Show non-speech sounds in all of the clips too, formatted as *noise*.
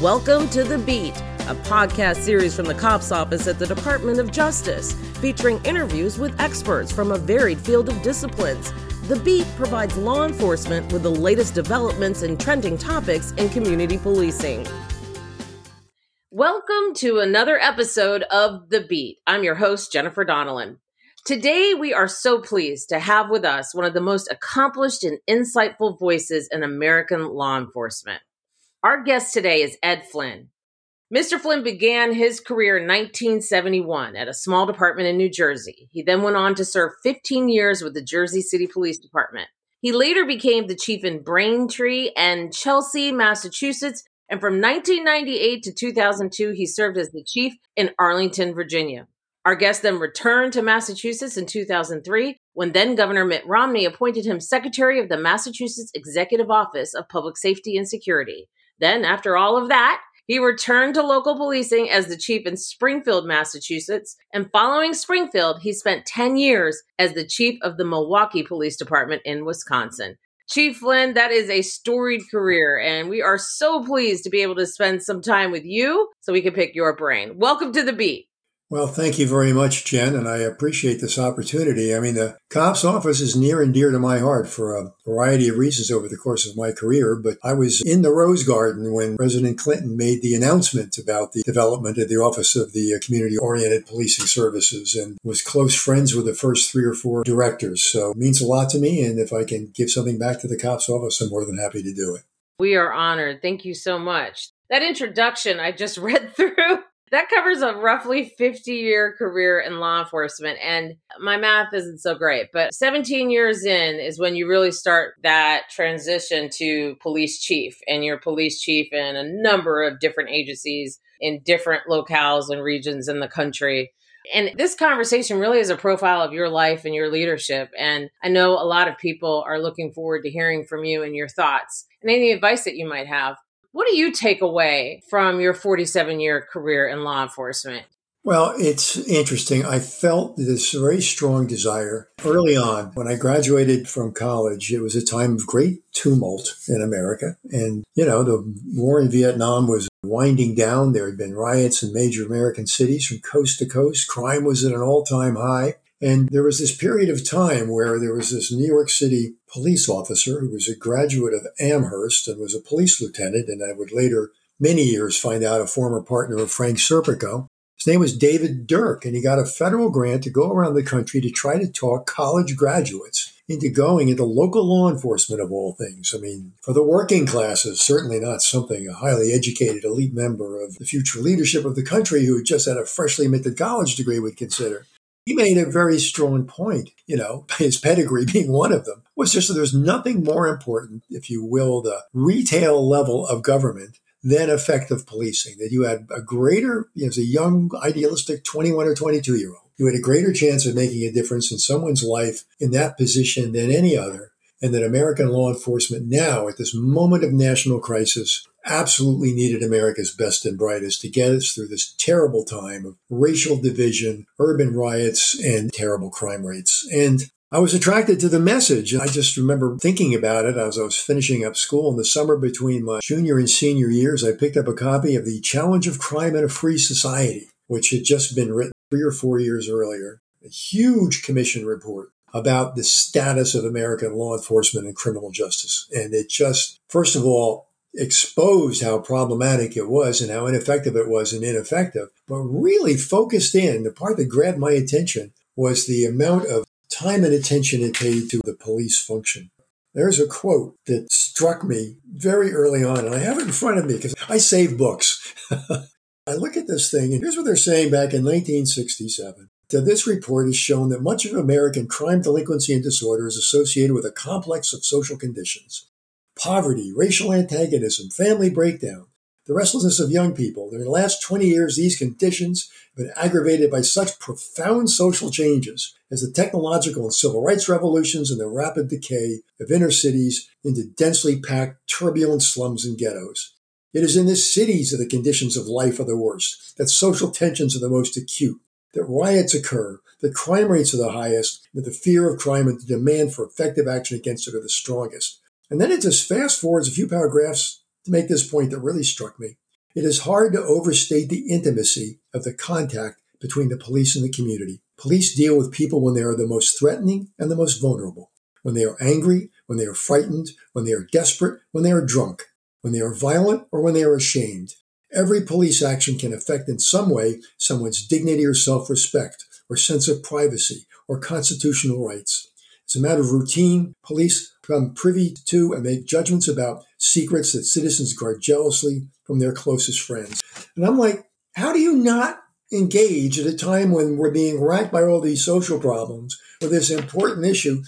Welcome to The Beat, a podcast series from the COPS office at the Department of Justice, featuring interviews with experts from a varied field of disciplines. The Beat provides law enforcement with the latest developments and trending topics in community policing. Welcome to another episode of The Beat. I'm your host, Jennifer Donnellan. Today, we are so pleased to have with us one of the most accomplished and insightful voices in American law enforcement. Our guest today is Ed Flynn. Mr. Flynn began his career in 1971 at a small department in New Jersey. He then went on to serve 15 years with the Jersey City Police Department. He later became the chief in Braintree and Chelsea, Massachusetts, and from 1998 to 2002, he served as the chief in Arlington, Virginia. Our guest then returned to Massachusetts in 2003 when then Governor Mitt Romney appointed him Secretary of the Massachusetts Executive Office of Public Safety and Security. Then, after all of that, he returned to local policing as the chief in Springfield, Massachusetts. And following Springfield, he spent 10 years as the chief of the Milwaukee Police Department in Wisconsin. Chief Flynn, that is a storied career, and we are so pleased to be able to spend some time with you so we can pick your brain. Welcome to the beat. Well, thank you very much, Jen, and I appreciate this opportunity. I mean, the COPS office is near and dear to my heart for a variety of reasons over the course of my career, but I was in the Rose Garden when President Clinton made the announcement about the development of the Office of the uh, Community Oriented Policing Services and was close friends with the first three or four directors. So it means a lot to me, and if I can give something back to the COPS office, I'm more than happy to do it. We are honored. Thank you so much. That introduction I just *laughs* read through that covers a roughly 50 year career in law enforcement. And my math isn't so great, but 17 years in is when you really start that transition to police chief. And you're police chief in a number of different agencies in different locales and regions in the country. And this conversation really is a profile of your life and your leadership. And I know a lot of people are looking forward to hearing from you and your thoughts and any advice that you might have. What do you take away from your 47 year career in law enforcement? Well, it's interesting. I felt this very strong desire early on. When I graduated from college, it was a time of great tumult in America. And, you know, the war in Vietnam was winding down. There had been riots in major American cities from coast to coast. Crime was at an all time high. And there was this period of time where there was this New York City police officer who was a graduate of Amherst and was a police lieutenant, and I would later, many years, find out a former partner of Frank Serpico. His name was David Durk, and he got a federal grant to go around the country to try to talk college graduates into going into local law enforcement of all things. I mean, for the working classes, certainly not something a highly educated elite member of the future leadership of the country who had just had a freshly minted college degree would consider he made a very strong point, you know, *laughs* his pedigree being one of them, was just that there's nothing more important, if you will, the retail level of government than effective policing. That you had a greater, you know, as a young, idealistic 21 or 22 year old, you had a greater chance of making a difference in someone's life in that position than any other. And that American law enforcement now, at this moment of national crisis, absolutely needed America's best and brightest to get us through this terrible time of racial division, urban riots, and terrible crime rates. And I was attracted to the message. I just remember thinking about it as I was finishing up school in the summer between my junior and senior years. I picked up a copy of The Challenge of Crime in a Free Society, which had just been written three or four years earlier. A huge commission report about the status of American law enforcement and criminal justice. And it just, first of all, exposed how problematic it was and how ineffective it was and ineffective, but really focused in. The part that grabbed my attention was the amount of time and attention it paid to the police function. There's a quote that struck me very early on, and I have it in front of me because I save books. *laughs* I look at this thing, and here's what they're saying back in 1967. That This report has shown that much of American crime, delinquency, and disorder is associated with a complex of social conditions poverty, racial antagonism, family breakdown, the restlessness of young people. In the last 20 years, these conditions have been aggravated by such profound social changes as the technological and civil rights revolutions and the rapid decay of inner cities into densely packed, turbulent slums and ghettos. It is in the cities that the conditions of life are the worst, that social tensions are the most acute, that riots occur, that crime rates are the highest, that the fear of crime and the demand for effective action against it are the strongest. And then it just fast forwards a few paragraphs to make this point that really struck me. It is hard to overstate the intimacy of the contact between the police and the community. Police deal with people when they are the most threatening and the most vulnerable, when they are angry, when they are frightened, when they are desperate, when they are drunk, when they are violent, or when they are ashamed. Every police action can affect in some way someone's dignity or self respect, or sense of privacy, or constitutional rights. It's a matter of routine. Police become privy to and make judgments about secrets that citizens guard jealously from their closest friends. And I'm like, how do you not engage at a time when we're being racked by all these social problems with this important issue?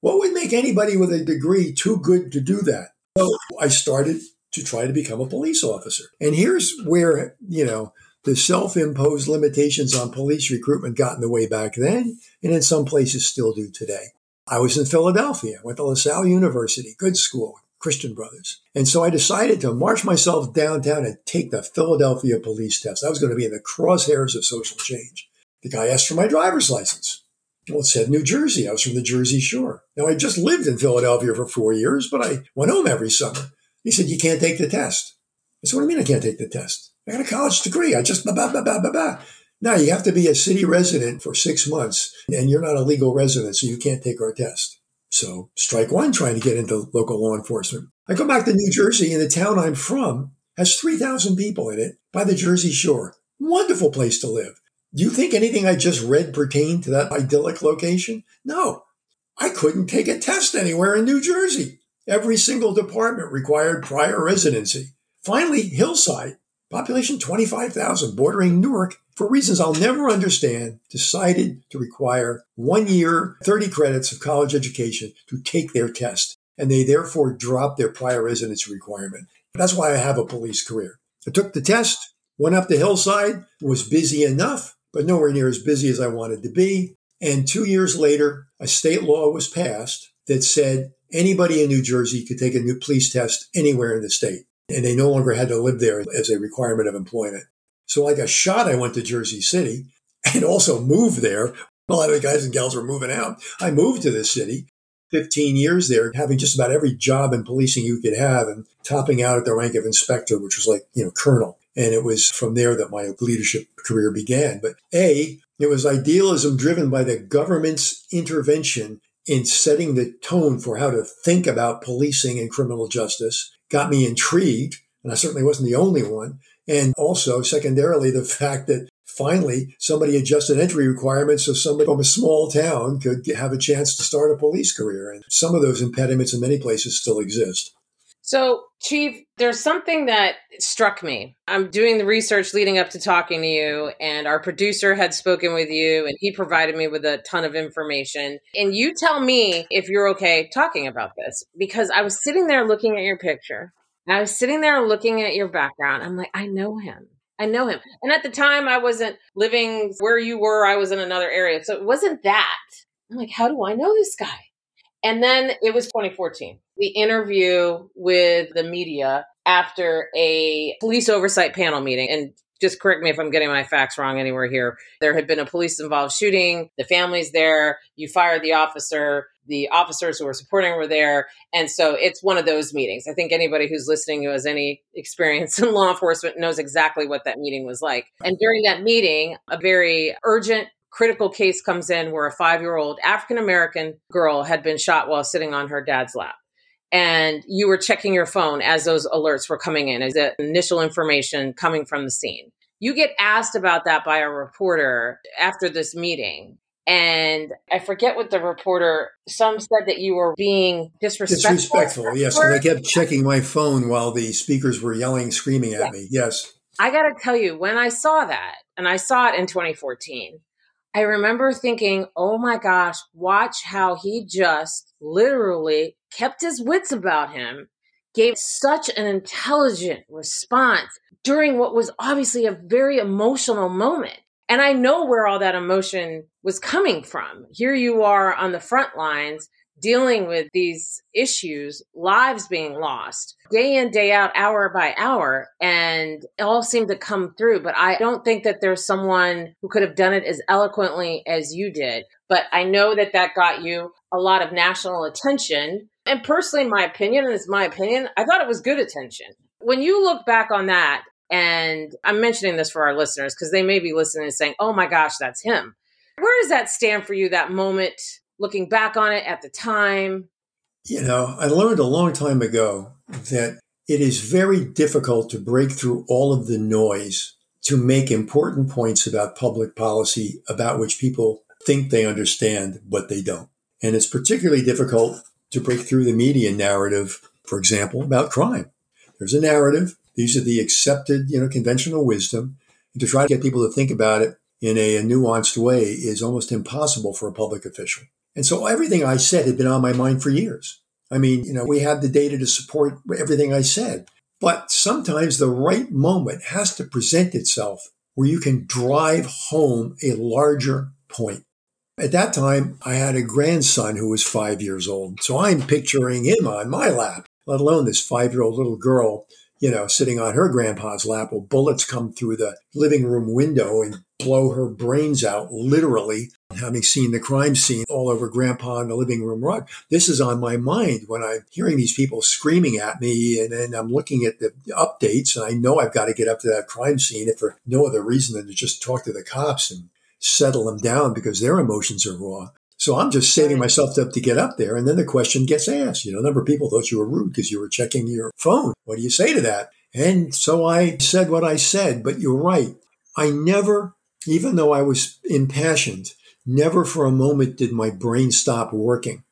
What would make anybody with a degree too good to do that? So I started to try to become a police officer. And here's where, you know, the self imposed limitations on police recruitment got in the way back then, and in some places still do today. I was in Philadelphia, went to LaSalle University, good school, Christian Brothers. And so I decided to march myself downtown and take the Philadelphia police test. I was going to be in the crosshairs of social change. The guy asked for my driver's license. Well, it said New Jersey. I was from the Jersey Shore. Now, I just lived in Philadelphia for four years, but I went home every summer. He said, You can't take the test. I said, What do you mean I can't take the test? I got a college degree. I just, blah, blah, blah, blah, blah, blah. Now you have to be a city resident for six months and you're not a legal resident, so you can't take our test. So strike one trying to get into local law enforcement. I go back to New Jersey and the town I'm from has 3,000 people in it by the Jersey Shore. Wonderful place to live. Do you think anything I just read pertained to that idyllic location? No. I couldn't take a test anywhere in New Jersey. Every single department required prior residency. Finally, Hillside, population 25,000, bordering Newark, for reasons I'll never understand, decided to require one year, 30 credits of college education to take their test. And they therefore dropped their prior residence requirement. That's why I have a police career. I took the test, went up the Hillside, was busy enough, but nowhere near as busy as I wanted to be. And two years later, a state law was passed that said anybody in New Jersey could take a new police test anywhere in the state and they no longer had to live there as a requirement of employment. So, like a shot, I went to Jersey City *laughs* and also moved there. A lot of the guys and gals were moving out. I moved to this city, 15 years there, having just about every job in policing you could have and topping out at the rank of inspector, which was like, you know, colonel. And it was from there that my leadership career began. But A, it was idealism driven by the government's intervention in setting the tone for how to think about policing and criminal justice got me intrigued. And I certainly wasn't the only one. And also, secondarily, the *laughs* fact that finally somebody adjusted entry requirements so somebody from a small town could have a chance to start a police career. And some of those impediments in many places still exist. So, Chief, there's something that struck me. I'm doing the research leading up to talking to you, and our producer had spoken with you, and he provided me with a ton of information. And you tell me if you're okay talking about this, because I was sitting there looking at your picture. I was sitting there looking at your background. I'm like, I know him. I know him. And at the time, I wasn't living where you were, I was in another area. So it wasn't that. I'm like, how do I know this guy? And then it was 2014. The interview with the media after a police oversight panel meeting. And just correct me if I'm getting my facts wrong anywhere here. There had been a police involved shooting. The family's there. You fired the officer. The officers who were supporting were there. And so it's one of those meetings. I think anybody who's listening who has any experience *laughs* in law enforcement knows exactly what that meeting was like. And during that meeting, a very urgent critical case comes in where a five year old African American girl had been shot while sitting on her dad's lap. And you were checking your phone as those alerts were coming in, as the initial information coming from the scene. You get asked about that by a reporter after this meeting. And I forget what the reporter, some said that you were being disrespectful. Disrespectful, yes. Because I kept checking my phone while the speakers were yelling, screaming at me. Yes. I got to tell you, when I saw that, and I saw it in 2014, I remember thinking, oh my gosh, watch how he just literally kept his wits about him, gave such an intelligent response during what was obviously a very emotional moment. And I know where all that emotion was coming from. Here you are on the front lines dealing with these issues, lives being lost day in, day out, hour by hour, and it all seemed to come through. But I don't think that there's someone who could have done it as eloquently as you did. But I know that that got you a lot of national attention. And personally, my opinion, and it's my opinion, I thought it was good attention. When you look back on that, And I'm mentioning this for our listeners because they may be listening and saying, oh my gosh, that's him. Where does that stand for you, that moment, looking back on it at the time? You know, I learned a long time ago that it is very difficult to break through all of the noise to make important points about public policy about which people think they understand, but they don't. And it's particularly difficult to break through the media narrative, for example, about crime. There's a narrative. These are the accepted, you know, conventional wisdom. And to try to get people to think about it in a, a nuanced way is almost impossible for a public official. And so everything I said had been on my mind for years. I mean, you know, we had the data to support everything I said. But sometimes the right moment has to present itself where you can drive home a larger point. At that time, I had a grandson who was five years old. So I'm picturing him on my lap, let alone this five year old little girl, you know, sitting on her grandpa's lap while bullets come through the living room window and blow her brains out, literally, having seen the crime scene all over grandpa in the living room rug. This is on my mind when I'm hearing these people screaming at me and, and I'm looking at the updates and I know I've got to get up to that crime scene if for no other reason than to just talk to the cops and settle them down because their emotions are raw. So I'm just saving myself up to get up there. And then the question gets asked. You know, a number of people thought you were rude because you were checking your phone. What do you say to that? And so I said what I said, but you're right. I never, even though I was impassioned, never for a moment did my brain stop working.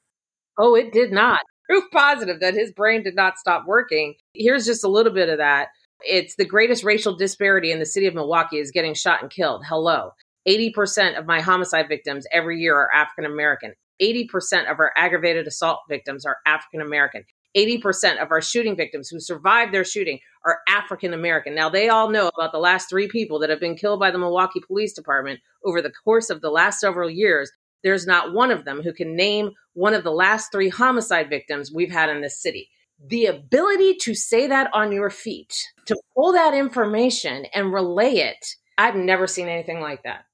Oh, it did not. *laughs* Proof positive that his brain did not stop working. Here's just a little bit of that. It's the greatest racial disparity in the city of Milwaukee is getting shot and killed. Hello. 80% of my homicide victims every year are African American. 80% of our aggravated assault victims are African American. 80% of our shooting victims who survived their shooting are African American. Now, they all know about the last three people that have been killed by the Milwaukee Police Department over the course of the last several years. There's not one of them who can name one of the last three homicide victims we've had in this city. The ability to say that on your feet, to pull that information and relay it, I've never seen anything like that.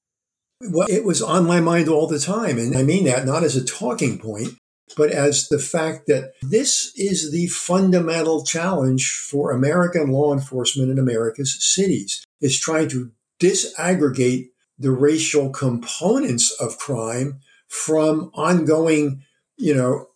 Well, it was on my mind all the time. And I mean that not as a talking point, but as the fact that this is the fundamental challenge for American law enforcement in America's cities is trying to disaggregate the racial components of crime from ongoing, you know,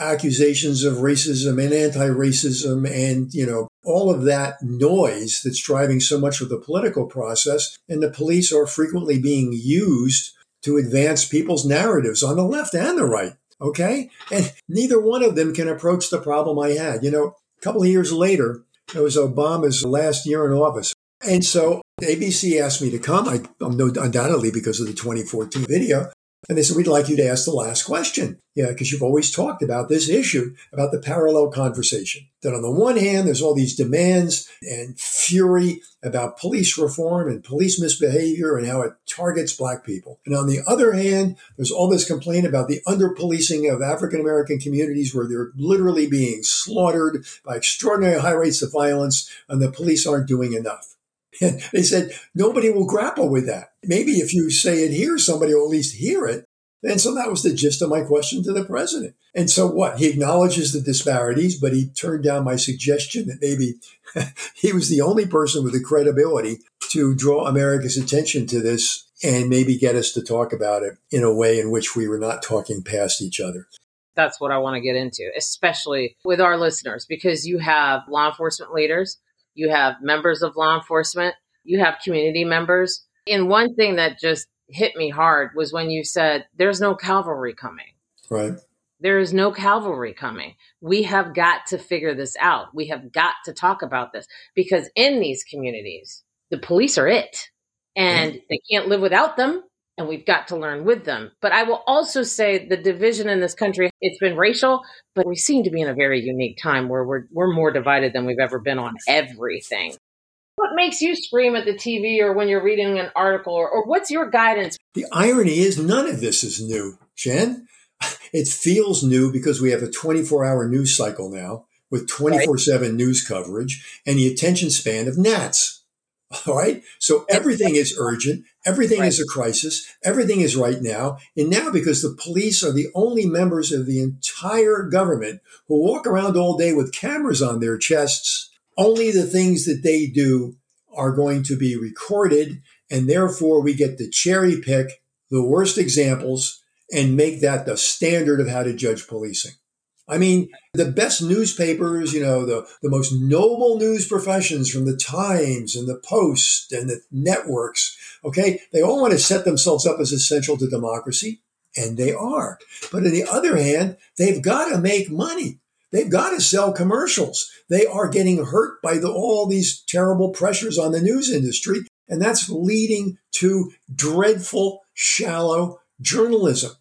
accusations of racism and anti-racism and, you know, all of that noise that's driving so much of the political process. And the police are frequently being used to advance people's narratives on the left and the right. Okay. And neither one of them can approach the problem I had. You know, a couple of years later, it was Obama's last year in office. And so ABC asked me to come. I, am no, undoubtedly because of the 2014 video. And they said, we'd like you to ask the last question. Yeah, because you've always talked about this issue, about the parallel conversation. That on the one hand, there's all these demands and fury about police reform and police misbehavior and how it targets black people. And on the other hand, there's all this complaint about the underpolicing of African American communities where they're literally being slaughtered by extraordinary high rates of violence and the police aren't doing enough. *laughs* And they said, nobody will grapple with that. Maybe if you say it here, somebody will at least hear it. And so that was the gist of my question to the president. And so what? He acknowledges the disparities, but he turned down my suggestion that maybe *laughs* he was the only person with the credibility to draw America's attention to this and maybe get us to talk about it in a way in which we were not talking past each other. That's what I want to get into, especially with our listeners, because you have law enforcement leaders you have members of law enforcement, you have community members. And one thing that just hit me hard was when you said, There's no cavalry coming. Right. There is no cavalry coming. We have got to figure this out. We have got to talk about this because in these communities, the police are it and they can't live without them and we've got to learn with them. But I will also say the division in this country, it's been racial, but we seem to be in a very unique time where we're, we're more divided than we've ever been on everything. What makes you scream at the TV or when you're reading an article, or, or what's your guidance? The irony is none of this is new, Jen. *laughs* It feels new because we have a 24 hour news cycle now with 24 7 news coverage and the attention span of gnats. *laughs* All right. So everything is urgent. Everything right. is a crisis. Everything is right now. And now, because the police are the only members of the entire government who walk around all day with cameras on their chests, only the things that they do are going to be recorded, and therefore we get to cherry pick the worst examples and make that the standard of how to judge policing. I mean, the best newspapers, you know, the, the most noble news professions from the Times and the Post and the networks, okay, they all want to set themselves up as essential to democracy, and they are. But on the other hand, they've got to make money. They've got to sell commercials. They are getting hurt by the, all these terrible pressures on the news industry, and that's leading to dreadful, shallow journalism.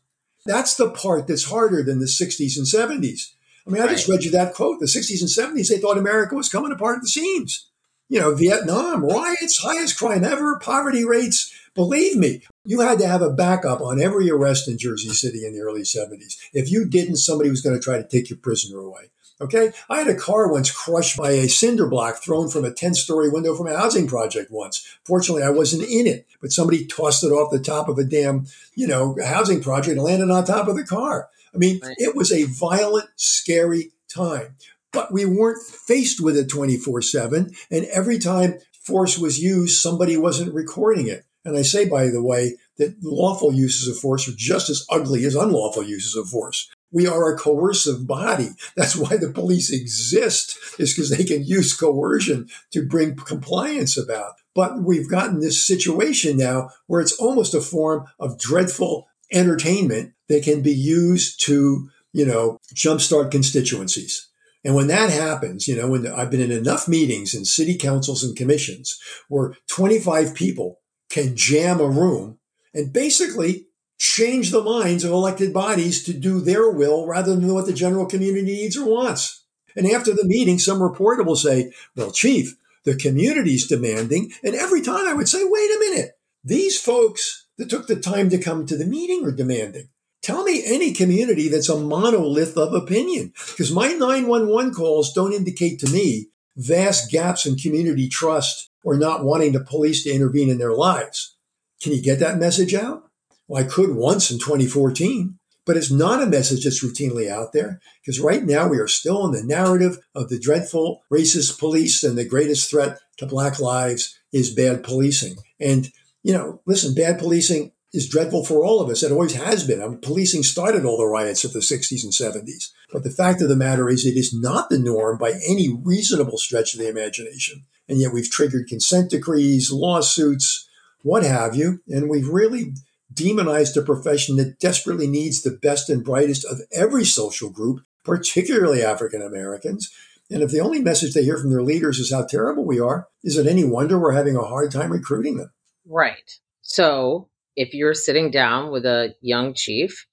That's the part that's harder than the 60s and 70s. I mean, I right. just read you that quote. The 60s and 70s, they thought America was coming apart at the seams. You know, Vietnam, riots, highest crime ever, poverty rates. Believe me, you had to have a backup on every arrest in Jersey City in the early 70s. If you didn't, somebody was going to try to take your prisoner away. Okay. I had a car once crushed by a cinder block thrown from a 10 story window from a housing project once. Fortunately, I wasn't in it, but somebody tossed it off the top of a damn, you know, housing project and landed on top of the car. I mean, it was a violent, scary time, but we weren't faced with it 24 7. And every time force was used, somebody wasn't recording it. And I say, by the way, that lawful uses of force are just as ugly as unlawful uses of force. We are a coercive body. That's why the police exist, is because they can use coercion to bring compliance about. But we've gotten this situation now where it's almost a form of dreadful entertainment that can be used to, you know, jumpstart constituencies. And when that happens, you know, when I've been in enough meetings in city councils and commissions where 25 people can jam a room and basically change the minds of elected bodies to do their will rather than what the general community needs or wants. And after the meeting, some reporter will say, well, chief, the community's demanding. And every time I would say, wait a minute, these folks that took the time to come to the meeting are demanding. Tell me any community that's a monolith of opinion, because my 911 calls don't indicate to me vast gaps in community trust or not wanting the police to intervene in their lives. Can you get that message out? Well, I could once in 2014, but it's not a message that's routinely out there because right now we are still in the narrative of the dreadful racist police and the greatest threat to black lives is bad policing. And, you know, listen, bad policing is dreadful for all of us. It always has been. I mean, policing started all the riots of the 60s and 70s. But the fact of the matter is, it is not the norm by any reasonable stretch of the imagination. And yet we've triggered consent decrees, lawsuits, what have you. And we've really demonized a profession that desperately needs the best and brightest of every social group, particularly African Americans. And if the only message they hear from their leaders is how terrible we are, is it any wonder we're having a hard time recruiting them? Right. So if you're sitting down with a young chief,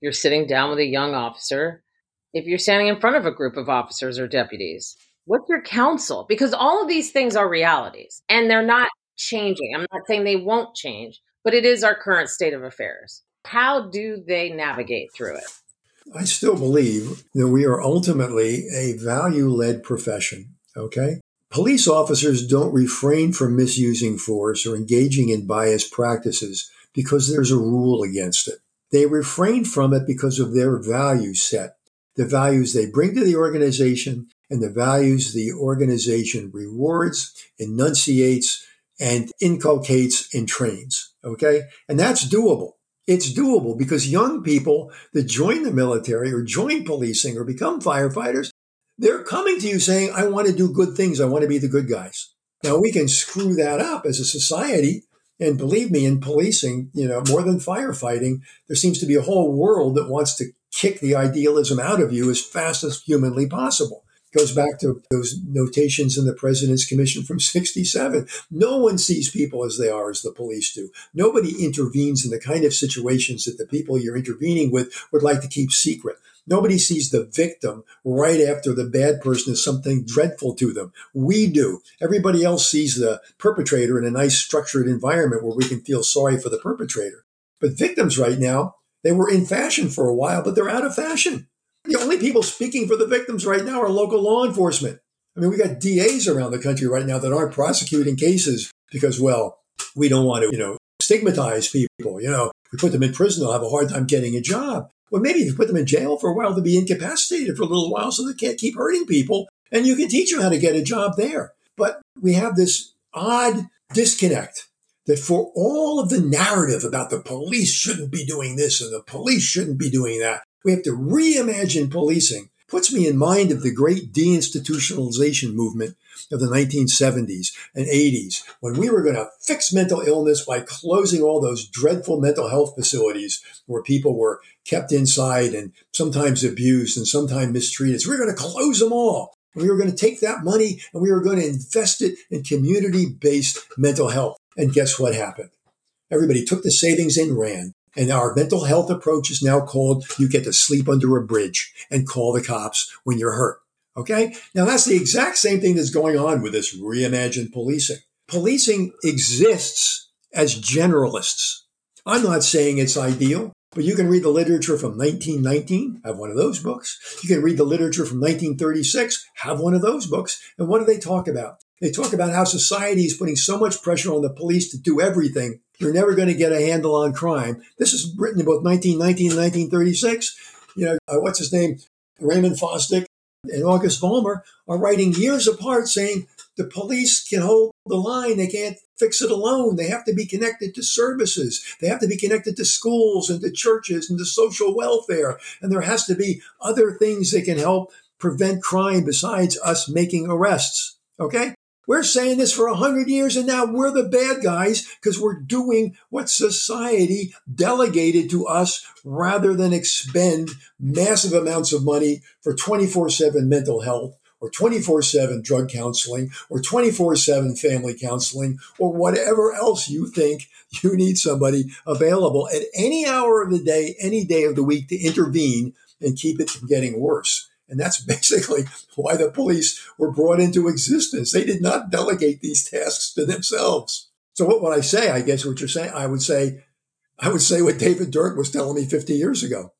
you're sitting down with a young officer, if you're standing in front of a group of officers or deputies, what's your counsel? Because all of these things are realities and they're not changing. I'm not saying they won't change, but it is our current state of affairs. How do they navigate through it? I still believe that we are ultimately a value led profession. Okay. Police officers don't refrain from misusing force or engaging in biased practices because there's a rule against it. They refrain from it because of their value set, the values they bring to the organization and the values the organization rewards, enunciates, and inculcates and trains. Okay. And that's doable. It's doable because young people that join the military or join policing or become firefighters, they're coming to you saying, I want to do good things. I want to be the good guys. Now we can screw that up as a society. And believe me, in policing, you know, more than firefighting, there seems to be a whole world that wants to kick the idealism out of you as fast as humanly possible It goes back to those notations in the President's Commission from *laughs* 67. No one sees people as they are as the police do. Nobody intervenes in the kind of situations that the people you're intervening with would like to keep secret. Nobody sees the victim right after the bad person is something dreadful to them. We do. Everybody else sees the perpetrator in a nice structured environment where we can feel sorry for the perpetrator. But victims right now, they were in fashion for a while, but they're out of fashion. The only people speaking for the victims right now are local law enforcement. I mean, we got DAs around the country right now that aren't prosecuting cases because, well, we don't want to, you know, stigmatize people. You know, we put them in prison, they'll have a hard time getting a job. Well, maybe you put them in jail for a while, they'll be incapacitated for a little while so they can't keep hurting people. And you can teach them how to get a job there. But we have this odd disconnect that for all of the narrative about the police shouldn't be doing this and the police shouldn't be doing that, we have to reimagine policing. Puts me in mind of the great deinstitutionalization movement of the 1970s and 80s when we were going to fix mental illness by closing all those dreadful mental health facilities where people were kept inside and sometimes abused and sometimes mistreated. So we we're going to close them all. And we were going to take that money and we were going to invest it in community based mental health. And guess what happened? Everybody took the savings and ran. And our mental health approach is now called you get to sleep under a bridge and call the cops when you're hurt. Okay. Now that's the exact same thing that's going on with this reimagined policing. Policing exists as generalists. I'm not saying it's ideal, but you can read the literature from 1919, have one of those books. You can read the literature from 1936, have one of those books. And what do they talk about? They talk about how society is putting so much pressure on the police to do everything. You're never going to get a handle on crime. This is written in both 1919 and 1936. You know, uh, what's his name? Raymond Fosdick and August Vollmer are writing years apart saying the police can hold the line. They can't fix it alone. They have to be connected to services. They have to be connected to schools and to churches and to social welfare. And there has to be other things that can help prevent crime besides us making arrests. Okay? We're saying this for a hundred years and now we're the bad guys because we're doing what society delegated to us rather than expend massive amounts of money for 24 7 mental health or 24 7 drug counseling or 24 7 family counseling or whatever else you think you need somebody available at any hour of the day, any day of the week to intervene and keep it from getting worse. And that's *laughs* basically why the police were brought into existence. They did not delegate these tasks to themselves. So what would I say? I guess what you're saying, I would say, I would say what David Durk was telling me 50 years ago.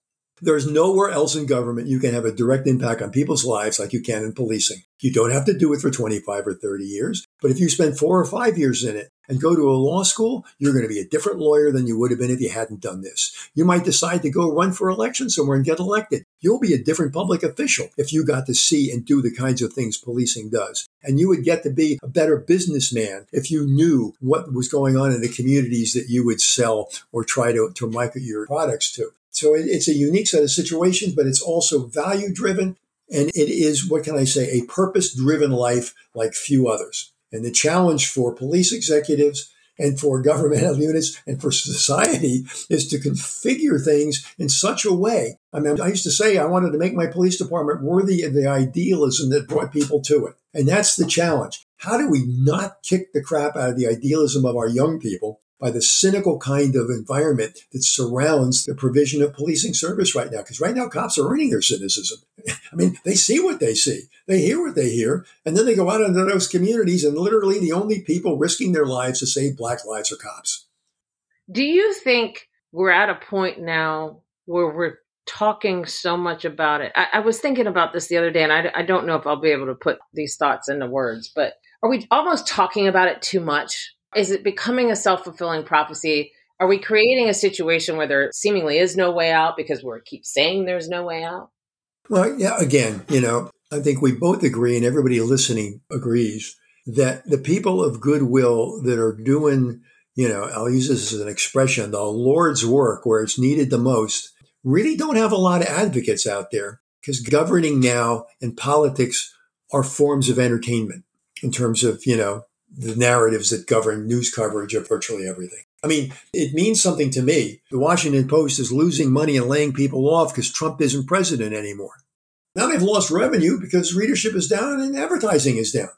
There's nowhere else in government you can have a direct impact on people's lives like you can in policing. You don't have to do it for 25 or 30 years, but if you spend four or five years in it and go to a law school, you're going to be a different lawyer than you would have been if you hadn't done this. You might decide to go run for election somewhere and get elected. You'll be a different public official if you got to see and do the kinds of things policing does. And you would get to be a better businessman if you knew what was going on in the communities that you would sell or try to, to market your products to. So it's a unique set of situations, but it's also value driven. And it is, what can I say, a purpose driven life like few others. And the challenge for police executives and for governmental *laughs* units and for society is to configure things in such a way. I mean, I used to say I wanted to make my police department worthy of the idealism that brought people to it. And that's the challenge. How do we not kick the crap out of the idealism of our young people by the cynical kind of environment that surrounds the provision of policing service right now. Because right now, cops are earning their cynicism. *laughs* I mean, they see what they see, they hear what they hear, and then they go out into those communities, and literally the only people risking their lives to save black lives are cops. Do you think we're at a point now where we're talking so much about it? I, I was thinking about this the other day, and I, I don't know if I'll be able to put these thoughts into words, but are we almost talking about it too much? Is it becoming a self fulfilling prophecy? Are we creating a situation where there seemingly is no way out because we keep saying there's no way out? Well, yeah, again, you know, I think we both agree, and everybody listening agrees, that the people of goodwill that are doing, you know, I'll use this as an expression, the Lord's work where it's needed the most, really don't have a lot of advocates out there because governing now and politics are forms of entertainment in terms of, you know, the narratives that govern news coverage of virtually everything. I mean, it means something to me. The Washington Post is losing money and laying people off because Trump isn't president anymore. Now they've lost revenue because readership is down and advertising is down.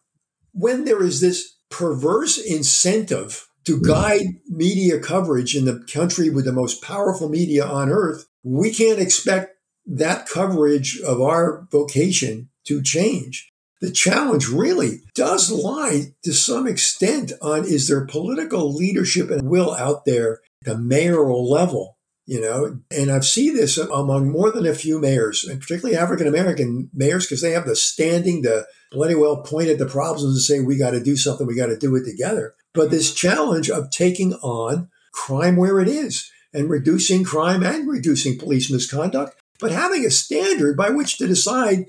When there is this perverse incentive to guide media coverage in the country with the most powerful media on earth, we can't expect that coverage of our vocation to change the challenge really does lie to some extent on is there political leadership and will out there at the mayoral level you know? And i've seen this among more than a few mayors and particularly african american mayors because they have the standing to bloody well point at the problems and say we got to do something we got to do it together. But this mm-hmm. challenge of taking on crime where it is and reducing crime and reducing police misconduct but having a standard by which to decide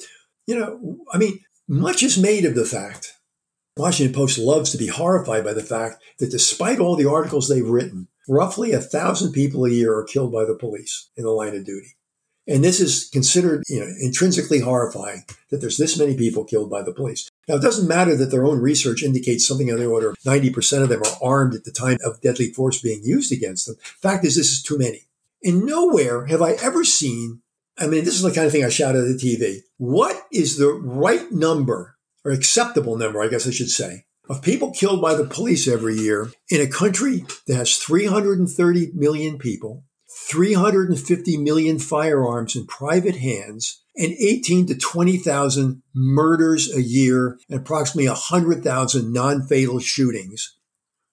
you know i mean much is made of the fact Washington Post loves to be horrified by the fact that despite all the articles they've written, roughly a thousand people a year are killed by the police in the line of duty. And this is considered you know, intrinsically horrifying that there's this many people killed by the police. Now, it doesn't matter that their own research indicates something on the order of 90% of them are armed at the time of deadly force being used against them. Fact is, this is too many. And nowhere have I ever seen, I mean, this is the kind of thing I shout at the TV. What is the right number, or acceptable number, I guess I should say, of people killed by the police every year in a country that has 330 million people, 350 million firearms in private hands, and 18 to 20,000 murders a year, and approximately 100,000 non-fatal shootings.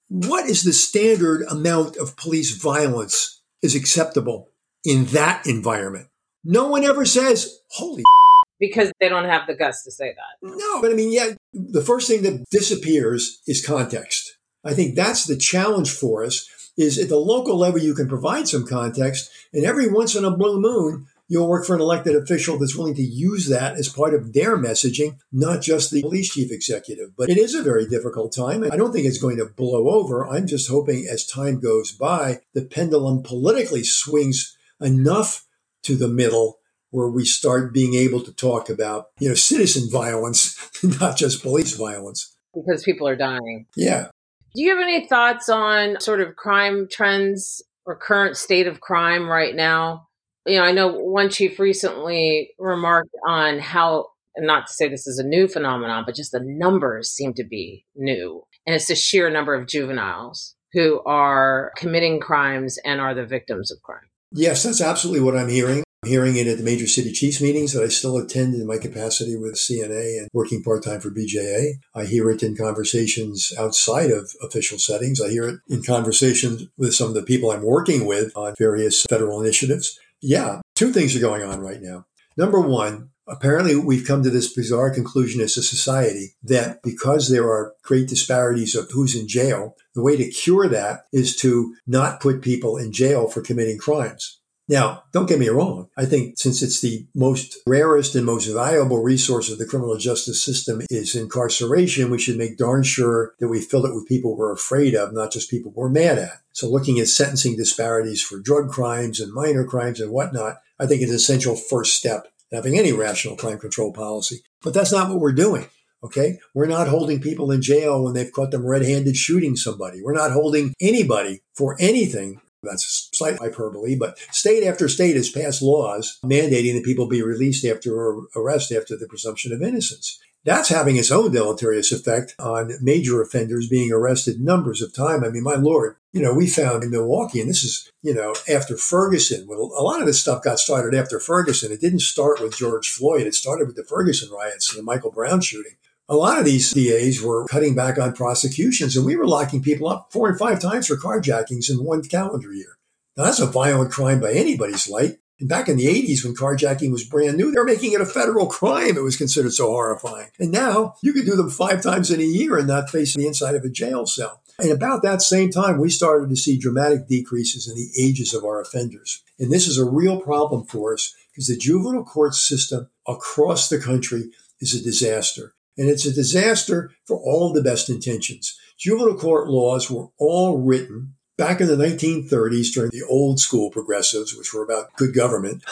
What is the standard amount of police violence is acceptable in that environment? No one ever says, holy *laughs* because they don't have the guts to say that. No, but I mean, yeah, the first thing that disappears is context. I think that's the challenge for us is at the local level, you can provide some context and every once in a blue moon, you'll work for an elected official that's willing to use that as part of their messaging, not just the police chief executive. But it is a very difficult time. And I don't think it's going to blow over. I'm just hoping as time goes by, the pendulum politically swings enough to the middle where we start being able to talk about, you know, citizen violence, *laughs* not just police violence. Because people are dying. Yeah. Do you have any thoughts on sort of crime trends or current state of crime right now? You know, I know one chief recently remarked on how, and not to say this is a new phenomenon, but just the numbers seem to be new. And it's the sheer number of juveniles who are committing crimes and are the victims of crime. Yes, that's absolutely what I'm hearing I'm hearing it at the major city chiefs meetings that I still attend in my capacity with CNA and working part time for BJA. I hear it in conversations outside of official settings. I hear it in conversations with some of the people I'm working with on various federal initiatives. Yeah, two things are going on right now. Number one, apparently we've come to this bizarre conclusion as a society that because there are great disparities of who's in jail, the way to cure that is to not put people in jail for committing crimes. Now, don't get me wrong. I think since it's the most rarest and most valuable resource of the criminal justice system is incarceration, we should make darn sure that we fill it with people we're afraid of, not just people we're mad at. So looking at sentencing disparities for drug crimes and minor crimes and whatnot, I think is an essential first step having any rational crime control policy. But that's not what we're doing. Okay. We're not holding people in jail when they've caught them red handed shooting somebody. We're not holding anybody for anything that's slight hyperbole, but state after state has passed laws mandating that people be released after arrest after the presumption of innocence. That's having its own deleterious effect on major offenders being arrested numbers of time. I mean, my lord, you know, we found in Milwaukee, and this is, you know, after Ferguson, well, a lot of this stuff got started after Ferguson. It didn't start with George Floyd. It started with the Ferguson riots and the Michael Brown shooting a lot of these DAs were cutting back on prosecutions, and we were locking people up four and five times for carjackings in one calendar year. Now, that's a violent crime by anybody's light. And back in the 80s, when carjacking was brand new, they were making it a federal crime. It was considered so horrifying. And now you could do them five times in a year and not face the inside of a jail cell. And about that same time, we started to see dramatic decreases in the ages of our offenders. And this is a real problem for us because the juvenile court system across the country is a disaster and it's a disaster for all the best intentions. Juvenile court laws were all written back in the 1930s during the old school progressives, which were about good government.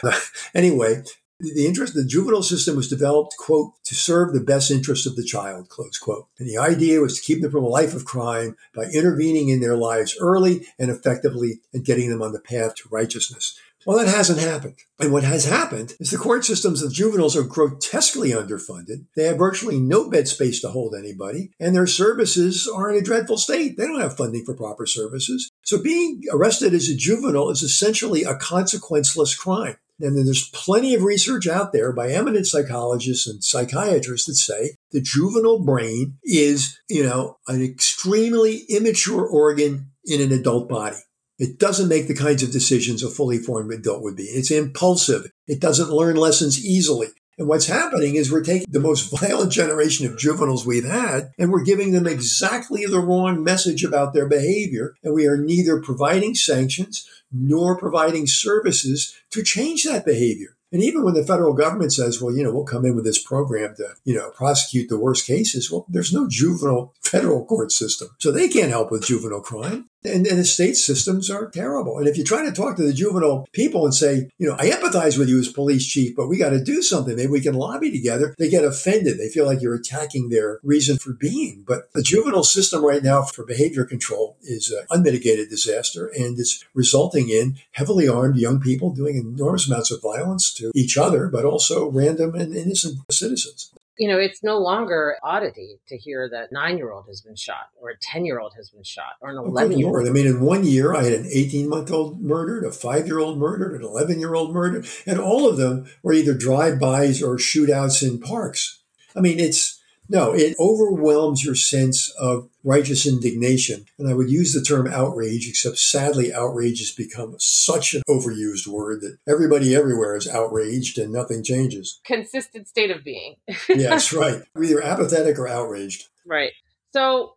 *laughs* anyway, the interest, the juvenile system was developed, quote, to serve the best interests of the child, close quote. And the idea was to keep them from a life of crime by intervening in their lives early and effectively and getting them on the path to righteousness. Well, that hasn't happened. And what has happened is the court systems of juveniles are grotesquely underfunded. They have virtually no bed space to hold anybody, and their services are in a dreadful state. They don't have funding for proper services. So being arrested as a juvenile is essentially a consequenceless crime. And then there's plenty of research out there by eminent psychologists and psychiatrists that say the juvenile brain is, you know, an extremely immature organ in an adult body. It doesn't make the kinds of decisions a fully formed adult would be. It's impulsive. It doesn't learn lessons easily. And what's happening is we're taking the most *laughs* violent generation of juveniles we've had and we're giving them exactly the wrong message about their behavior. And we are neither providing sanctions nor providing services to change that behavior. And even when the federal government says, well, you know, we'll come in with this program to, you know, prosecute the worst cases, well, there's no juvenile federal court system. So they can't help with juvenile crime. And, and the state systems are terrible. And if you try to talk to the juvenile people and say, you know, I empathize with you as police chief, but we got to do something. Maybe we can lobby together. They get offended. They feel like you're attacking their reason for being. But the juvenile system right now for behavior control is an unmitigated disaster and it's resulting in heavily armed young people doing enormous amounts of violence to each other, but also random and innocent citizens you know, it's no longer oddity to hear that nine year old has been shot or a 10 year old has been shot or an 11 year old. I mean, in one year, I had an 18 month old murdered, a five year old murdered, an 11 year old murdered, and all of them were either drive bys or shootouts in parks. I mean, it's, no, it overwhelms your sense of righteous indignation. And I would use the term outrage, except sadly, outrage has become such an overused word that everybody everywhere is outraged and nothing changes. Consistent state of being. *laughs* yes, *laughs* right. We're either apathetic or outraged. Right. So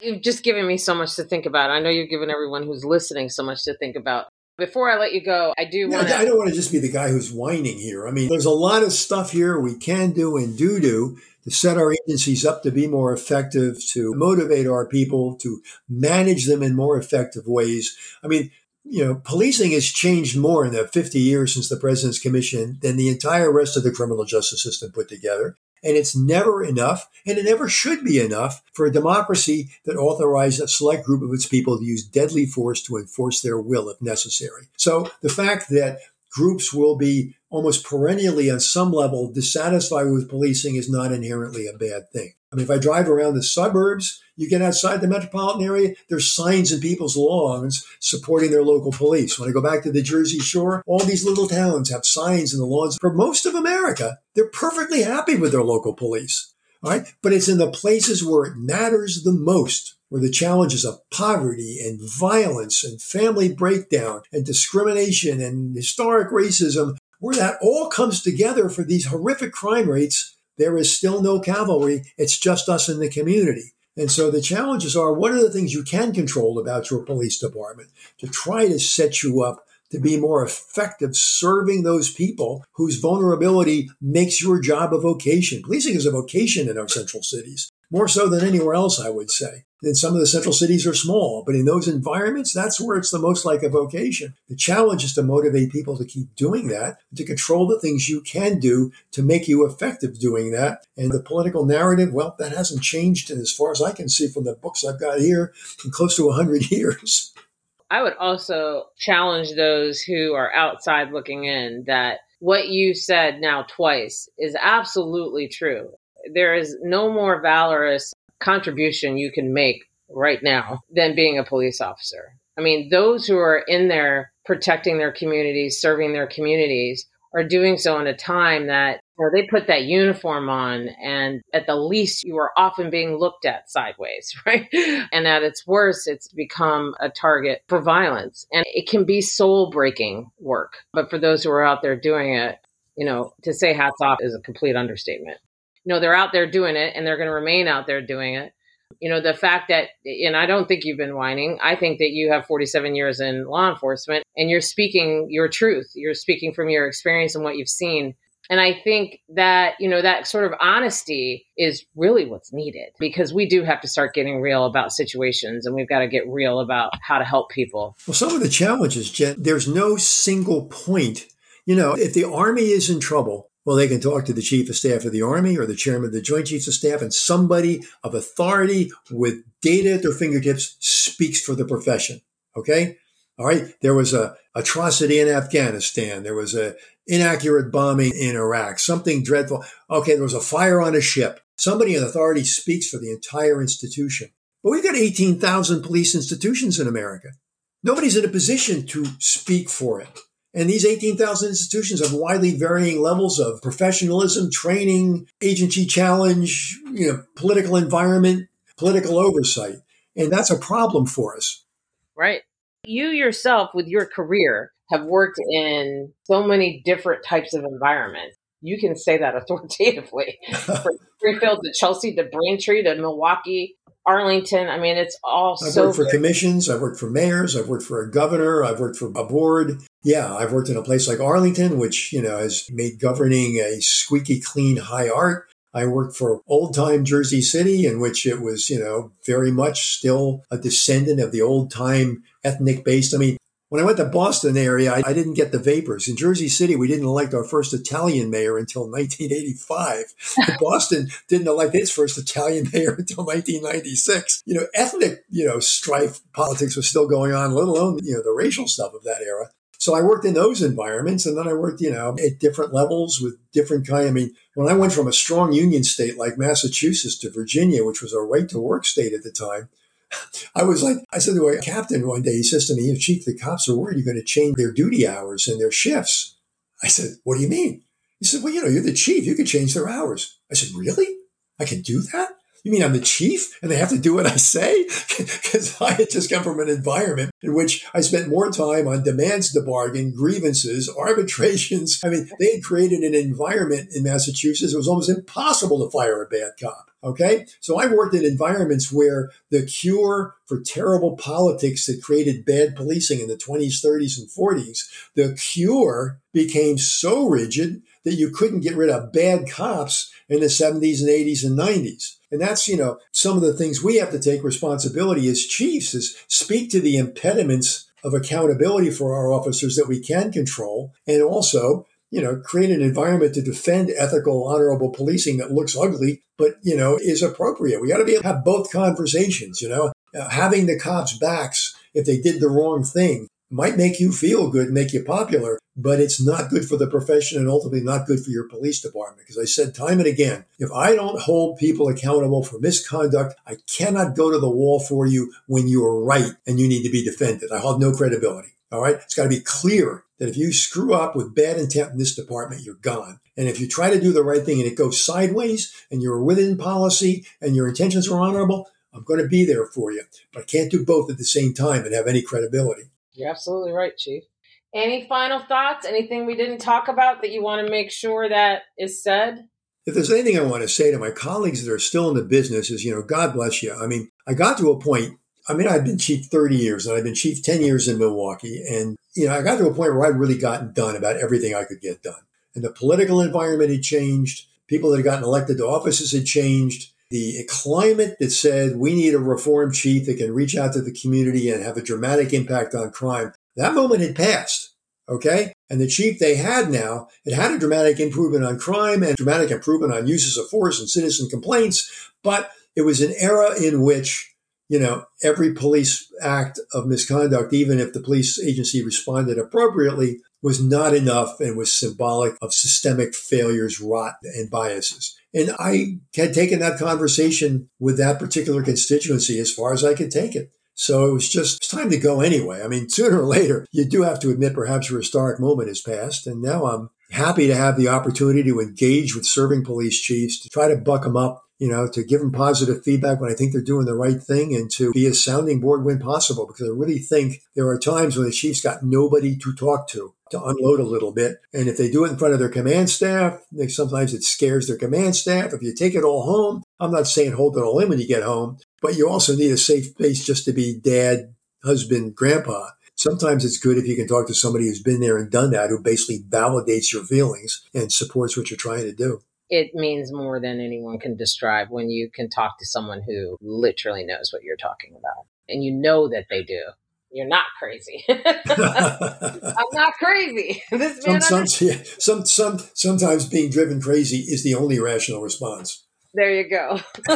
you've just given me so much to think about. I know you've given everyone who's listening so much to think about. Before I let you go, I do want to. I don't want to just be the guy who's whining here. I mean, there's a lot of stuff here we can do and do do to set our agencies up to be more effective, to motivate our people, to manage them in more effective ways. I mean, you know, policing has changed more in the 50 years since the President's Commission than the entire rest of the criminal justice system put together. And it's never enough, and it never should be enough for a democracy that authorizes a select group of its people to use deadly force to enforce their will if necessary. So the fact that groups will be almost perennially on some level dissatisfied with policing is not inherently a bad thing. I mean, if I drive around the suburbs, you get outside the metropolitan area, there's signs in people's lawns supporting their local police. When I go back to the Jersey Shore, all these little towns have signs in the lawns. For most of America, they're perfectly happy with their local police. All right. But it's in the places where it matters the most where the challenges of poverty and violence and family breakdown and discrimination and historic racism, where that all comes together for these horrific crime rates, there is still no cavalry. It's just us in the community. And so the challenges are what are the things you can control about your police department to try to set you up to be more effective serving those people whose vulnerability makes your job a vocation. Policing is a vocation in our central cities more so than anywhere else, I would say. And some of the central cities are small, but in those environments, that's where it's the most like a vocation. The challenge is to motivate people to keep doing that, to control the things you can do to make you effective doing that. And the political narrative, well, that hasn't changed as far as I can see from the books I've got here in close to 100 *laughs* years. I would also challenge those who are outside looking in that what you said now twice is absolutely true there is no more valorous contribution you can make right now than being a police officer. I mean, those who are in there protecting their communities, serving their communities, are doing so in a time that know, they put that uniform on, and at the least, you are often being looked at sideways, *laughs* right? And at its worst, it's become a target for violence. And it can be soul breaking work. But for those who are out there doing it, you know, to say hats off is a complete understatement you know, they're out there doing it and they're going to remain out there doing it. You know, the fact that, and I don't think you've been whining. I think that you have 47 years in law enforcement and you're speaking your truth. You're speaking from your experience and what you've seen. And I think that, you know, that sort of honesty is really what's needed because we do have to start getting real about situations and we've got to get real about how to help people. Well, some of the challenges, Jen, there's no single point. You know, if the Army is in trouble, well, they can talk to the chief of staff of the Army or the chairman of the Joint Chiefs of Staff, and somebody of authority with data at their fingertips speaks for the profession. Okay? All right. There was a atrocity in Afghanistan. There was a inaccurate bombing in Iraq. Something dreadful. Okay. There was a fire on a ship. Somebody in authority speaks for the entire institution. But we've got 18,000 police institutions in America. Nobody's in a position to speak for it. And these 18,000 institutions have widely varying levels of professionalism, training, agency challenge, you know, political environment, political oversight. And that's a problem for us. Right. You yourself, with your career, have worked in so many different types of environments. You can say that *laughs* authoritatively. From *laughs* Springfield to Chelsea to Braintree to Milwaukee, Arlington. I mean, it's all I've so worked for commissions. I've worked for mayors. I've worked for a governor. I've worked for a board. Yeah, I've worked in a place like Arlington, which, you know, has made governing a squeaky clean high art. I worked for old time Jersey City, in which it was, you know, very much still a descendant of the old time ethnic based. I mean, when I went to Boston area, I, I, didn't get the vapors. In Jersey City, we didn't elect our first Italian mayor until 1985. *laughs* Boston didn't elect its first Italian *laughs* mayor until 1996. You know, ethnic, you know, strife politics was still going on, let alone, you know, the racial stuff of that era. So I worked in those environments and then I worked, you know, at different levels with different kind. I mean, when I went from a strong union state like Massachusetts to Virginia, which was a right to work state at the time, *laughs* I was like, I said to a captain one day, he says to me, Chief, the cops are worried you're going to change their duty hours and their shifts. I said, What do you mean? He said, Well, you know, you're the chief. You can change their hours. I said, Really? I can do that? You mean I'm the chief and they have to do what I say? *laughs* Because I had just come from an environment in which I spent more time on demands to bargain, grievances, *laughs* arbitrations. I mean, they had created an environment in Massachusetts. It was almost impossible to fire a bad cop. Okay. So I worked in environments where the cure for terrible politics that created bad policing in the 20s, 30s, and 40s, the cure became so rigid that you couldn't get rid of bad cops in the 70s and 80s and 90s. And that's, you know, some of the things we have to take responsibility as chiefs is speak to the impediments of accountability for our officers that we can control and also you know, create an environment to defend ethical, honorable policing that looks ugly, but, you know, is appropriate. We got to be able to have both conversations, you know, uh, having the cops' backs if they did the wrong thing might make you feel good, make you popular, but it's not good for the profession and ultimately not good for your police department. Because I said time and again, if I don't hold people accountable for misconduct, I cannot go to the wall for you when you are right and you need to be defended. I have no credibility. All right. It's got to be clear that if you screw up with bad intent in this department, you're gone. And if you try to do the right thing and it goes sideways and you're within policy and your intentions are honorable, I'm going to be there for you. But I can't do both at the same time and have any credibility. You're absolutely right, Chief. Any final thoughts? Anything we didn't talk about that you want to make sure that is said? If there's anything I want to say to my colleagues that are still in the business is, you know, God bless you. I mean, I got to a point I mean, I've been chief 30 years and I've been chief 10 years in Milwaukee. And, you know, I got to a point where I'd really gotten done about everything I could get done. And the political environment had changed. People that had gotten elected to offices had changed. The climate that said we need a reform chief that can reach out to the community and have a dramatic impact on crime, that moment had passed. Okay. And the chief they had now, it had a dramatic improvement on crime and dramatic improvement on uses of force and citizen complaints. But it was an era in which you know, every police act of misconduct, even if the police agency responded appropriately, was not enough and was symbolic of systemic failures, rot, and biases. And I had taken that conversation with that particular constituency as far as I could take it. So it was just it's time to go anyway. I mean, *laughs* sooner or later, you do have to admit perhaps your historic moment has passed. And now I'm happy to have the opportunity to engage with serving police chiefs to try to buck them up you know, to give them positive feedback when I think they're doing the right thing and to be a sounding board when possible. Because I really think there are times when the Chiefs got nobody to talk to, to unload a little bit. And if they do it in front of their command staff, sometimes it scares their command staff. If you take it all home, I'm not saying hold it all in when you get home, but you also need a safe place just to be dad, husband, grandpa. Sometimes it's good if you can talk to somebody who's been there and done that, who basically validates your feelings and supports what you're trying to do it means more than anyone can describe when you can talk to someone who literally knows what you're talking about and you know that they do. You're not crazy. *laughs* I'm *laughs* not crazy. This man some, some, yeah, some, some, sometimes being driven crazy is the only rational response. There you go. *laughs*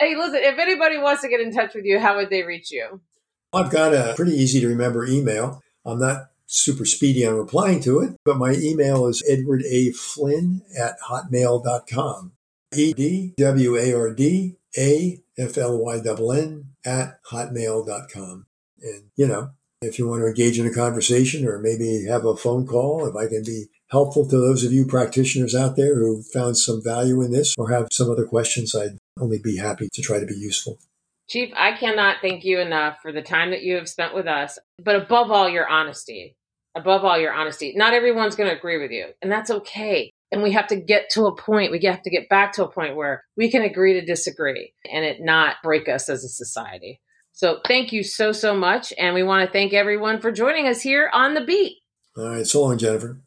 hey, listen, if anybody wants to get in touch with you, how would they reach you? I've got a pretty easy to remember email. I'm not super speedy on replying to it, but my email is edward a flynn at hotmail.com. E D W A R D A F L Y N N at hotmail.com. And, you know, if you want to engage in a conversation or maybe have a phone call, if I can be helpful to those of you practitioners out there who found some value in this or have some other questions, I'd only be happy to try to be useful. Chief, I cannot thank you enough for the time that you have spent with us, but above all, your honesty. Above all, your honesty. Not everyone's going to agree with you, and that's okay. And we have to get to a point, we have to get back to a point where we can agree to disagree and it not break us as a society. So thank you so, so much. And we want to thank everyone for joining us here on The Beat. All right. So long, Jennifer.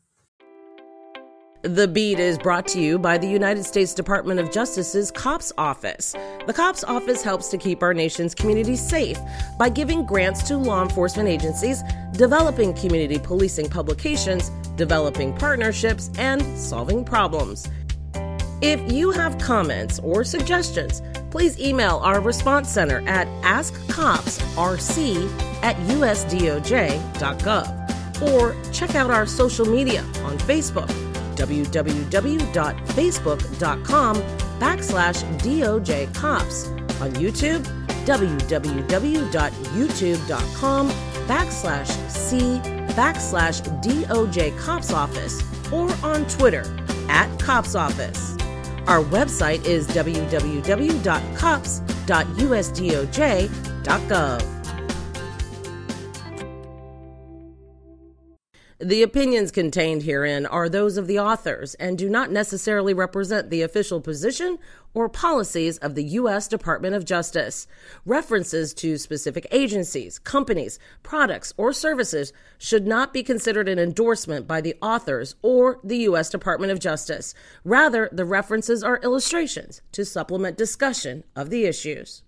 The Beat is brought to you by the United States Department of Justice's COPS Office. The COPS Office helps to keep our nation's communities safe by giving grants to law enforcement agencies, developing community policing publications, developing partnerships, and solving problems. If you have comments or suggestions, please email our response center at askcopsrc at usdoj.gov or check out our social media on Facebook www.facebook.com backslash DOJ Cops. On YouTube, www.youtube.com backslash C backslash DOJ Cops Office or on Twitter at Cops Office. Our website is www.cops.usdoj.gov. The opinions contained herein are those of the authors and do not necessarily represent the official position or policies of the U.S. Department of Justice. References to specific agencies, companies, products, or services should not be considered an endorsement by the authors or the U.S. Department of Justice. Rather, the references are illustrations to supplement discussion of the issues.